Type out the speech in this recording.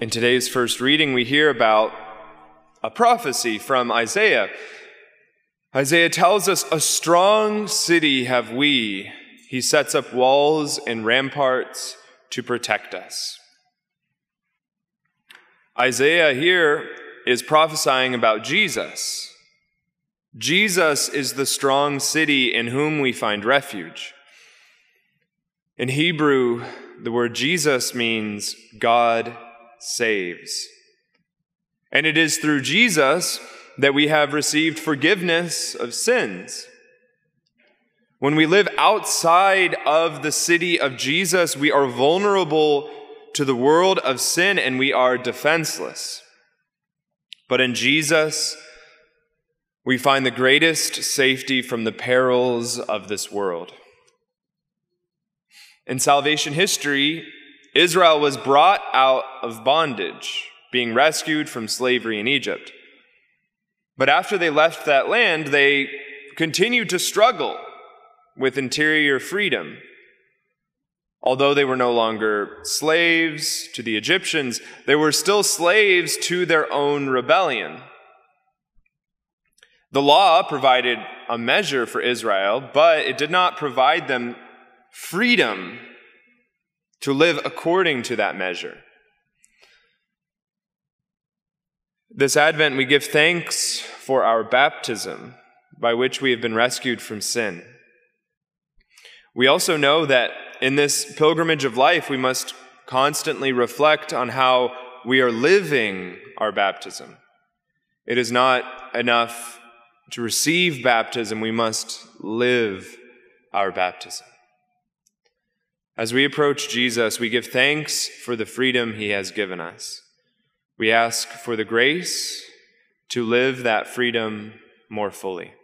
In today's first reading, we hear about a prophecy from Isaiah. Isaiah tells us, A strong city have we. He sets up walls and ramparts to protect us. Isaiah here is prophesying about Jesus. Jesus is the strong city in whom we find refuge. In Hebrew, the word Jesus means God saves. And it is through Jesus that we have received forgiveness of sins. When we live outside of the city of Jesus, we are vulnerable to the world of sin and we are defenseless. But in Jesus, we find the greatest safety from the perils of this world. In salvation history, Israel was brought out of bondage, being rescued from slavery in Egypt. But after they left that land, they continued to struggle with interior freedom. Although they were no longer slaves to the Egyptians, they were still slaves to their own rebellion. The law provided a measure for Israel, but it did not provide them freedom to live according to that measure. This Advent, we give thanks for our baptism, by which we have been rescued from sin. We also know that in this pilgrimage of life, we must constantly reflect on how we are living our baptism. It is not enough to receive baptism, we must live our baptism. As we approach Jesus, we give thanks for the freedom he has given us. We ask for the grace to live that freedom more fully.